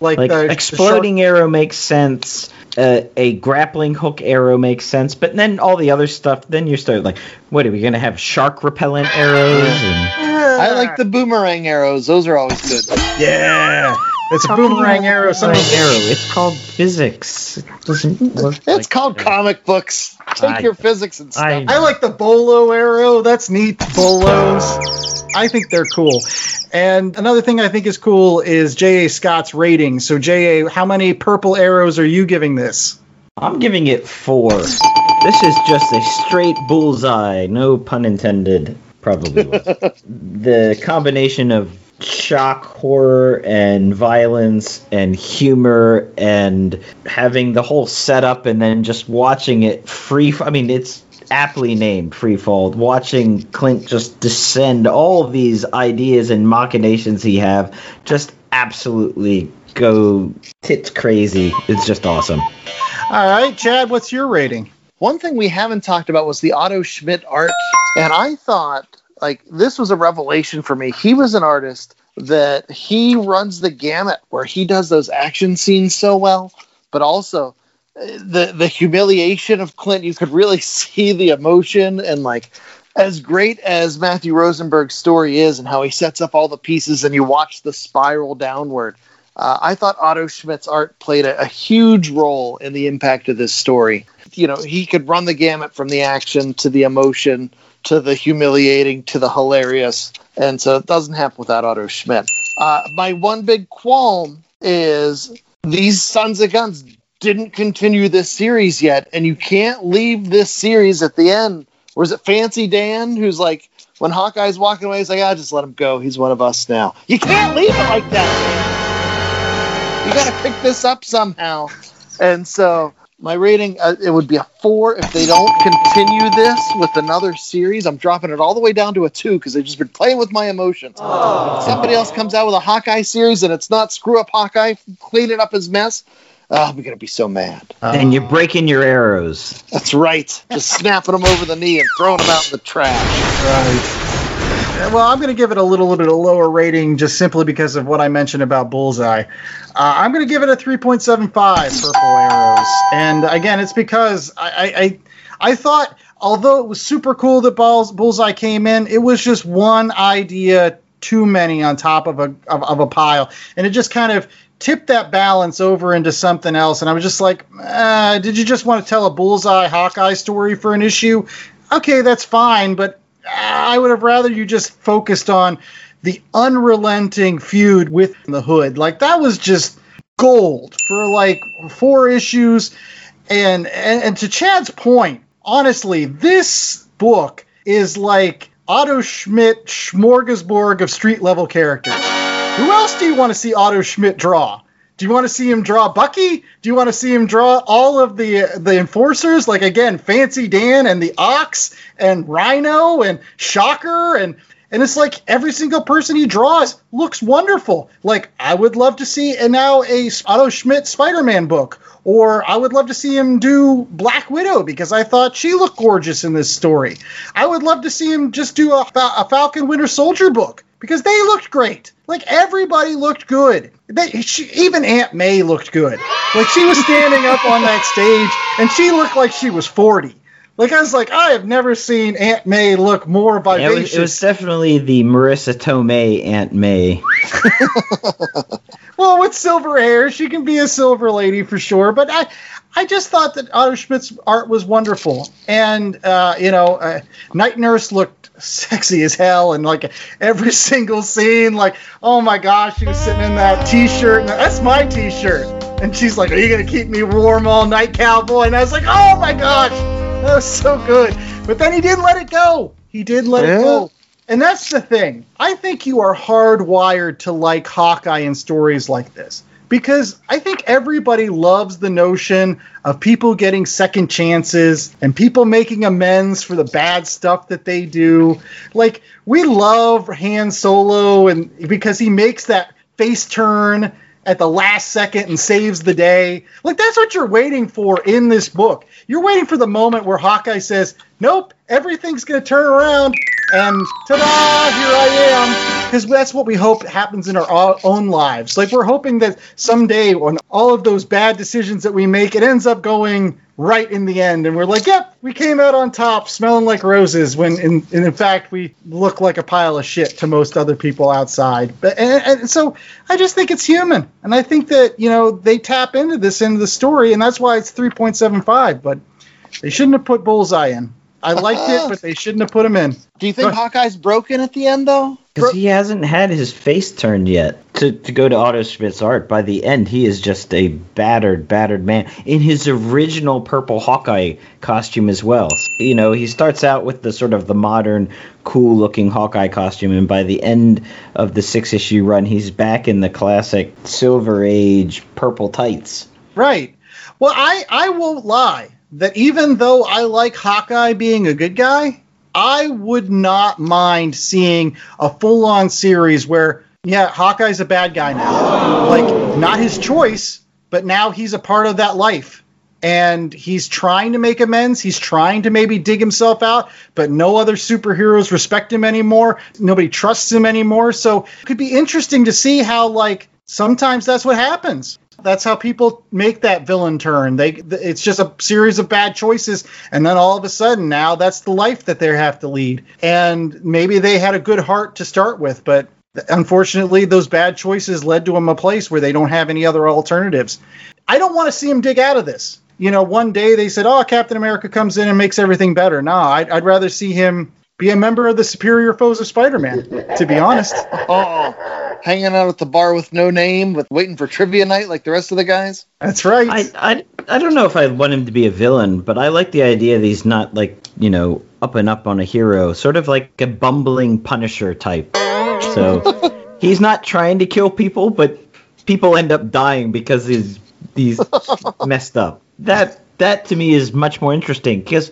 Like, like the, exploding the arrow makes sense. Uh, a grappling hook arrow makes sense, but then all the other stuff, then you start like, what are we gonna have? Shark repellent arrows? And... I like the boomerang arrows; those are always good. Yeah. It's a boomerang arrow. Some arrow. It's called physics. It doesn't work. It's like called that. comic books. Take I, your physics and stuff. I, I, like the bolo arrow. That's neat. Bolos. I think they're cool. And another thing I think is cool is J.A. Scott's rating. So J.A., how many purple arrows are you giving this? I'm giving it four. This is just a straight bullseye. No pun intended. Probably. the combination of shock horror and violence and humor and having the whole setup and then just watching it free I mean it's aptly named freefall watching clint just descend all these ideas and machinations he have just absolutely go tits crazy. It's just awesome. All right chad what's your rating? One thing we haven't talked about was the otto schmidt art and i thought like this was a revelation for me. He was an artist that he runs the gamut where he does those action scenes so well, but also uh, the the humiliation of Clint. You could really see the emotion and like as great as Matthew Rosenberg's story is and how he sets up all the pieces and you watch the spiral downward. Uh, I thought Otto Schmidt's art played a, a, huge role in the impact of this story. You know, he could run the gamut from the action to the emotion to the humiliating to the hilarious. And so it doesn't happen without Otto Schmidt. Uh, my one big qualm is these Sons of Guns didn't continue this series yet, and you can't leave this series at the end. Or is it Fancy Dan who's like, when Hawkeye's walking away, he's like, ah, just let him go. He's one of us now. You can't leave it like that. You got to pick this up somehow. And so my rating uh, it would be a four if they don't continue this with another series. I'm dropping it all the way down to a two because they've just been playing with my emotions. If somebody else comes out with a Hawkeye series and it's not screw up Hawkeye cleaning up his mess. Oh, I'm gonna be so mad. And you're breaking your arrows. That's right. Just snapping them over the knee and throwing them out in the trash. Right well, I'm going to give it a little, little bit of lower rating just simply because of what I mentioned about Bullseye. Uh, I'm going to give it a 3.75 Purple Arrows, and again, it's because I, I, I thought although it was super cool that Balls, Bullseye came in, it was just one idea too many on top of a of, of a pile, and it just kind of tipped that balance over into something else. And I was just like, uh, did you just want to tell a Bullseye Hawkeye story for an issue? Okay, that's fine, but Ah, I would have rather you just focused on the unrelenting feud with the Hood. Like that was just gold for like four issues. And, and and to Chad's point, honestly, this book is like Otto Schmidt smorgasbord of street level characters. Who else do you want to see Otto Schmidt draw? Do you want to see him draw Bucky? Do you want to see him draw all of the the enforcers? Like again, Fancy Dan and the Ox and Rhino and Shocker and and it's like every single person he draws looks wonderful. Like I would love to see and now a Otto Schmidt Spider-Man book, or I would love to see him do Black Widow because I thought she looked gorgeous in this story. I would love to see him just do a, a Falcon Winter Soldier book because they looked great. Like everybody looked good. They, she, even Aunt May looked good. Like she was standing up on that stage and she looked like she was 40. Like I was like, I have never seen Aunt May look more vivacious. Yeah, it, was, it, was, definitely the Marisa Tomei Aunt May. well, with silver hair, she can be a silver lady for sure. But I, I just thought that Otto Schmidt's art was wonderful, and uh, you know, uh, Night Nurse looked sexy as hell, and like every single scene, like oh my gosh, she was sitting in that T-shirt, and that's my T-shirt, and she's like, "Are you gonna keep me warm all night, cowboy?" And I was like, "Oh my gosh, that was so good," but then he didn't let it go. He did let yeah. it go. And that's the thing. I think you are hardwired to like Hawkeye in stories like this because I think everybody loves the notion of people getting second chances and people making amends for the bad stuff that they do. Like we love Han Solo and because he makes that face turn at the last second and saves the day. Like that's what you're waiting for in this book. You're waiting for the moment where Hawkeye says, "Nope, everything's going to turn around." And ta-da! Here I am. Because that's what we hope happens in our own lives. Like we're hoping that someday, when all of those bad decisions that we make, it ends up going right in the end, and we're like, "Yep, we came out on top, smelling like roses." When in, in fact we look like a pile of shit to most other people outside. But and, and so I just think it's human, and I think that you know they tap into this into the story, and that's why it's three point seven five. But they shouldn't have put Bullseye in. I liked it, but they shouldn't have put him in. Do you think Hawkeye's broken at the end though? Because he hasn't had his face turned yet. to, to go to Otto Schmidt's art, by the end, he is just a battered, battered man in his original purple Hawkeye costume as well. You know, he starts out with the sort of the modern, cool looking Hawkeye costume, and by the end of the six issue run, he's back in the classic Silver Age purple tights. Right. Well, I, I won't lie that even though I like Hawkeye being a good guy, I would not mind seeing a full on series where, yeah, Hawkeye's a bad guy now. Like, not his choice, but now he's a part of that life. And he's trying to make amends. He's trying to maybe dig himself out, but no other superheroes respect him anymore. Nobody trusts him anymore. So it could be interesting to see how, like, sometimes that's what happens that's how people make that villain turn. They it's just a series of bad choices and then all of a sudden now that's the life that they have to lead. And maybe they had a good heart to start with, but unfortunately those bad choices led to them a place where they don't have any other alternatives. I don't want to see them dig out of this. You know, one day they said, "Oh, Captain America comes in and makes everything better." No, I'd, I'd rather see him be a member of the superior foes of Spider-Man. To be honest. Oh, hanging out at the bar with no name, with waiting for trivia night like the rest of the guys. That's right. I, I, I don't know if I want him to be a villain, but I like the idea that he's not like you know up and up on a hero, sort of like a bumbling Punisher type. So he's not trying to kill people, but people end up dying because he's he's messed up. That that to me is much more interesting because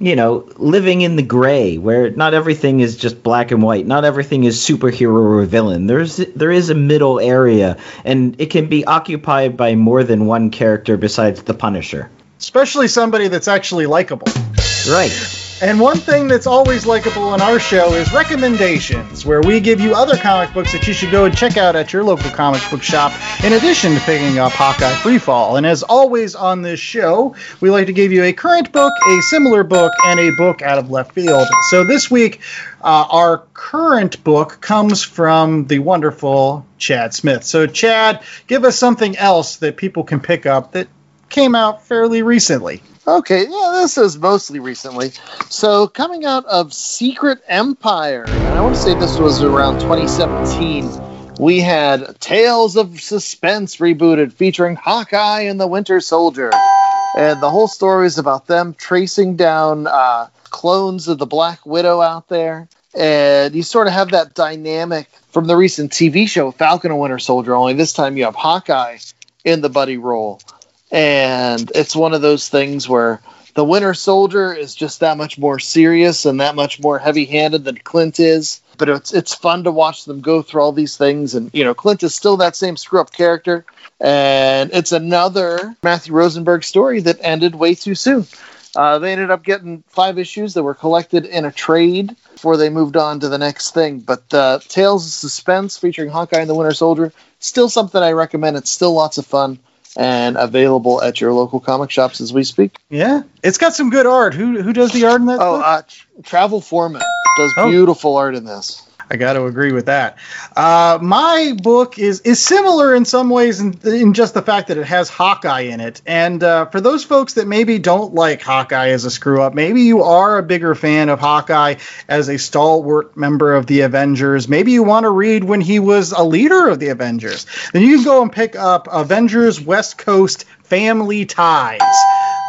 you know, living in the gray where not everything is just black and white. Not everything is superhero or villain. There's there is a middle area and it can be occupied by more than one character besides the Punisher. Especially somebody that's actually likable. Right. And one thing that's always likable on our show is recommendations, where we give you other comic books that you should go and check out at your local comic book shop, in addition to picking up Hawkeye Freefall. And as always on this show, we like to give you a current book, a similar book, and a book out of left field. So this week, uh, our current book comes from the wonderful Chad Smith. So, Chad, give us something else that people can pick up that came out fairly recently. Okay, yeah, this is mostly recently. So, coming out of Secret Empire, and I want to say this was around 2017, we had Tales of Suspense rebooted featuring Hawkeye and the Winter Soldier. And the whole story is about them tracing down uh, clones of the Black Widow out there. And you sort of have that dynamic from the recent TV show Falcon and Winter Soldier, only this time you have Hawkeye in the buddy role and it's one of those things where the Winter Soldier is just that much more serious and that much more heavy-handed than Clint is. But it's it's fun to watch them go through all these things, and you know Clint is still that same screw-up character, and it's another Matthew Rosenberg story that ended way too soon. Uh, they ended up getting five issues that were collected in a trade before they moved on to the next thing. But uh, Tales of Suspense featuring Hawkeye and the Winter Soldier, still something I recommend. It's still lots of fun and available at your local comic shops as we speak. Yeah, it's got some good art. Who who does the art in that? Oh, uh, Travel Foreman does oh. beautiful art in this. I got to agree with that. Uh, my book is is similar in some ways in, in, just the fact that it has Hawkeye in it. And uh, for those folks that maybe don't like Hawkeye as a screw up, maybe you are a bigger fan of Hawkeye as a stalwart member of the Avengers. Maybe you want to read when he was a leader of the Avengers. Then you can go and pick up Avengers West Coast Family Ties.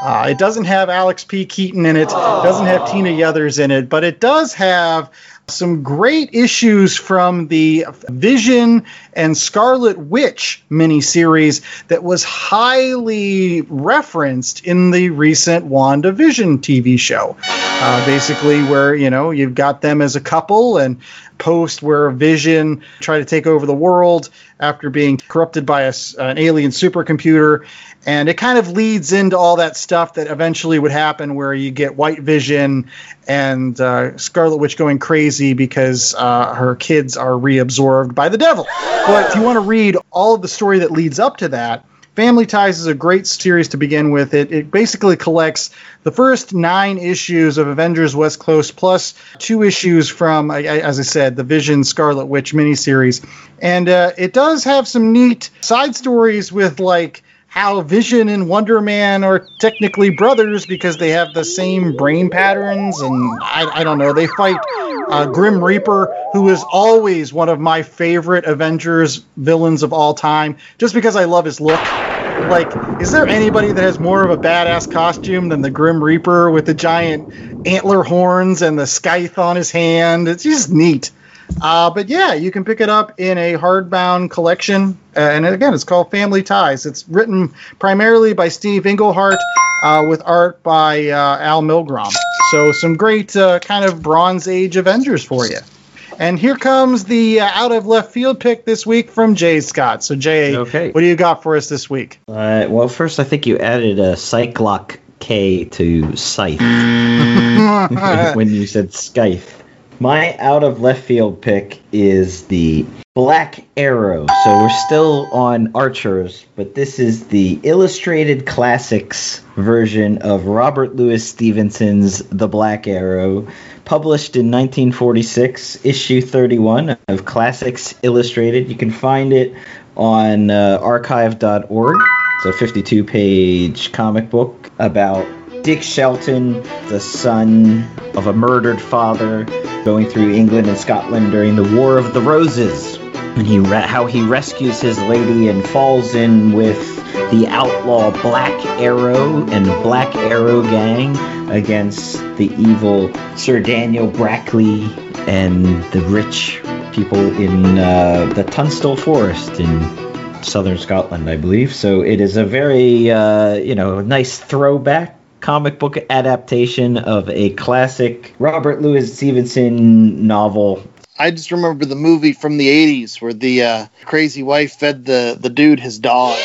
Uh, it doesn't have Alex P. Keaton in it. It doesn't have Tina Yothers in it, but it does have some great issues from the Vision and Scarlet Witch miniseries that was highly referenced in the recent WandaVision TV show. Uh, basically, where you know you've got them as a couple and post where Vision tried to take over the world after being corrupted by a, an alien supercomputer. And it kind of leads into all that stuff that eventually would happen where you get white vision and uh, scarlet witch going crazy because uh, her kids are reabsorbed by the devil. But if you want to read all of the story that leads up to that family ties is a great series to begin with. It, it basically collects the first nine issues of avengers west coast plus two issues from as i said the vision scarlet witch miniseries. And uh, it does have some neat side stories with like how Vision and Wonder Man are technically brothers because they have the same brain patterns, and I, I don't know. They fight uh, Grim Reaper, who is always one of my favorite Avengers villains of all time, just because I love his look. Like, is there anybody that has more of a badass costume than the Grim Reaper with the giant antler horns and the scythe on his hand? It's just neat. Uh, but yeah, you can pick it up in a hardbound collection. Uh, and again, it's called Family Ties. It's written primarily by Steve Englehart uh, with art by uh, Al Milgrom. So, some great uh, kind of Bronze Age Avengers for you. And here comes the uh, out of left field pick this week from Jay Scott. So, Jay, Okay. what do you got for us this week? Uh, well, first, I think you added a Cyclock K to Scythe when you said Scythe. My out of left field pick is the Black Arrow. So we're still on Archers, but this is the Illustrated Classics version of Robert Louis Stevenson's The Black Arrow, published in 1946, issue 31 of Classics Illustrated. You can find it on uh, archive.org. It's a 52 page comic book about Dick Shelton, the son of a murdered father, going through England and Scotland during the War of the Roses. And he re- how he rescues his lady and falls in with the outlaw Black Arrow and Black Arrow Gang against the evil Sir Daniel Brackley and the rich people in uh, the Tunstall Forest in southern Scotland, I believe. So it is a very, uh, you know, nice throwback comic book adaptation of a classic Robert Louis Stevenson novel. I just remember the movie from the '80s where the uh, crazy wife fed the the dude his dog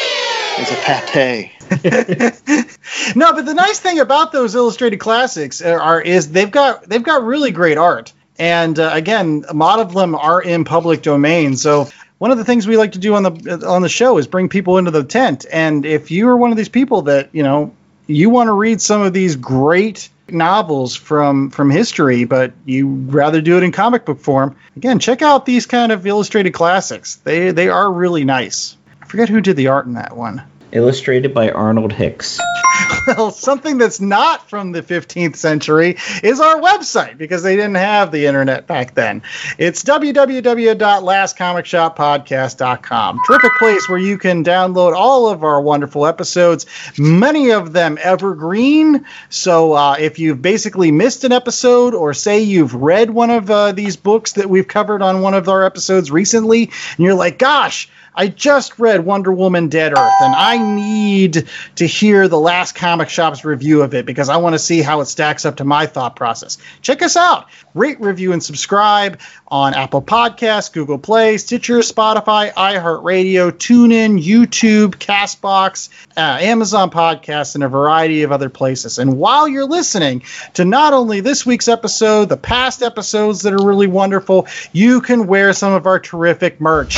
as a pate. no, but the nice thing about those illustrated classics are, are is they've got they've got really great art, and uh, again, a lot of them are in public domain. So one of the things we like to do on the on the show is bring people into the tent. And if you are one of these people that you know you want to read some of these great novels from from history, but you rather do it in comic book form, again, check out these kind of illustrated classics. They they are really nice. I forget who did the art in that one. Illustrated by Arnold Hicks. well, something that's not from the 15th century is our website because they didn't have the internet back then. It's www.lastcomicshoppodcast.com. Terrific place where you can download all of our wonderful episodes, many of them evergreen. So uh, if you've basically missed an episode or say you've read one of uh, these books that we've covered on one of our episodes recently, and you're like, gosh, I just read Wonder Woman Dead Earth, and I need to hear the last comic shop's review of it because I want to see how it stacks up to my thought process. Check us out. Rate, review, and subscribe on Apple Podcasts, Google Play, Stitcher, Spotify, iHeartRadio, TuneIn, YouTube, Castbox, uh, Amazon Podcasts, and a variety of other places. And while you're listening to not only this week's episode, the past episodes that are really wonderful, you can wear some of our terrific merch.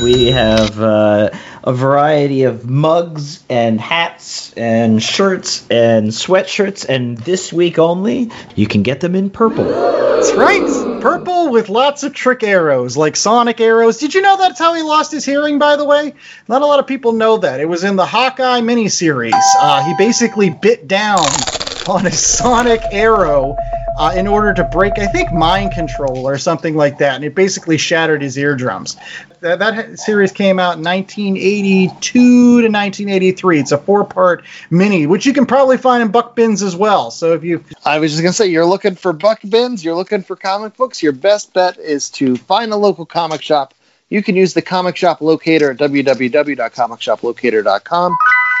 We have uh, a variety of mugs and hats and shirts and sweatshirts, and this week only, you can get them in purple. That's right. Purple with lots of trick arrows, like sonic arrows. Did you know that's how he lost his hearing, by the way? Not a lot of people know that. It was in the Hawkeye miniseries. Uh, he basically bit down on a sonic arrow uh, in order to break, I think, mind control or something like that, and it basically shattered his eardrums. That, that series came out in 1982 to 1983. It's a four-part mini, which you can probably find in Buck Bins as well. So if you, I was just gonna say, you're looking for buck bins, you're looking for comic books. Your best bet is to find a local comic shop. You can use the comic shop locator at www.comicshoplocator.com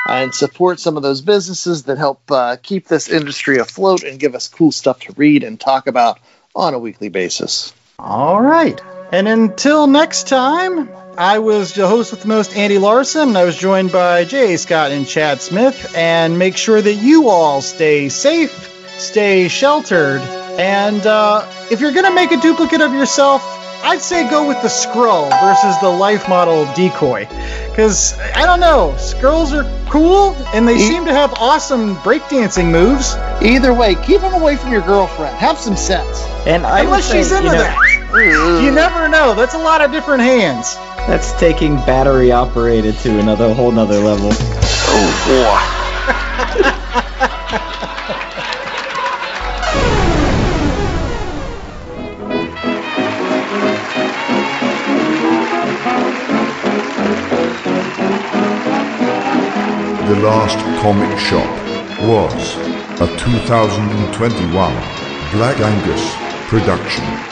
and support some of those businesses that help uh, keep this industry afloat and give us cool stuff to read and talk about on a weekly basis. All right. And until next time, I was the host with the most, Andy Larson. I was joined by Jay Scott and Chad Smith. And make sure that you all stay safe, stay sheltered, and uh, if you're going to make a duplicate of yourself, I'd say go with the Skrull versus the life model decoy. Because, I don't know, Skrulls are cool and they seem to have awesome breakdancing moves. Either way, keep them away from your girlfriend. Have some sense. And I Unless would say, she's into you know, that. Mm-hmm. you never know. That's a lot of different hands. That's taking battery operated to another whole nother level. Oh boy. The Last Comic Shop was a 2021 Black Angus production.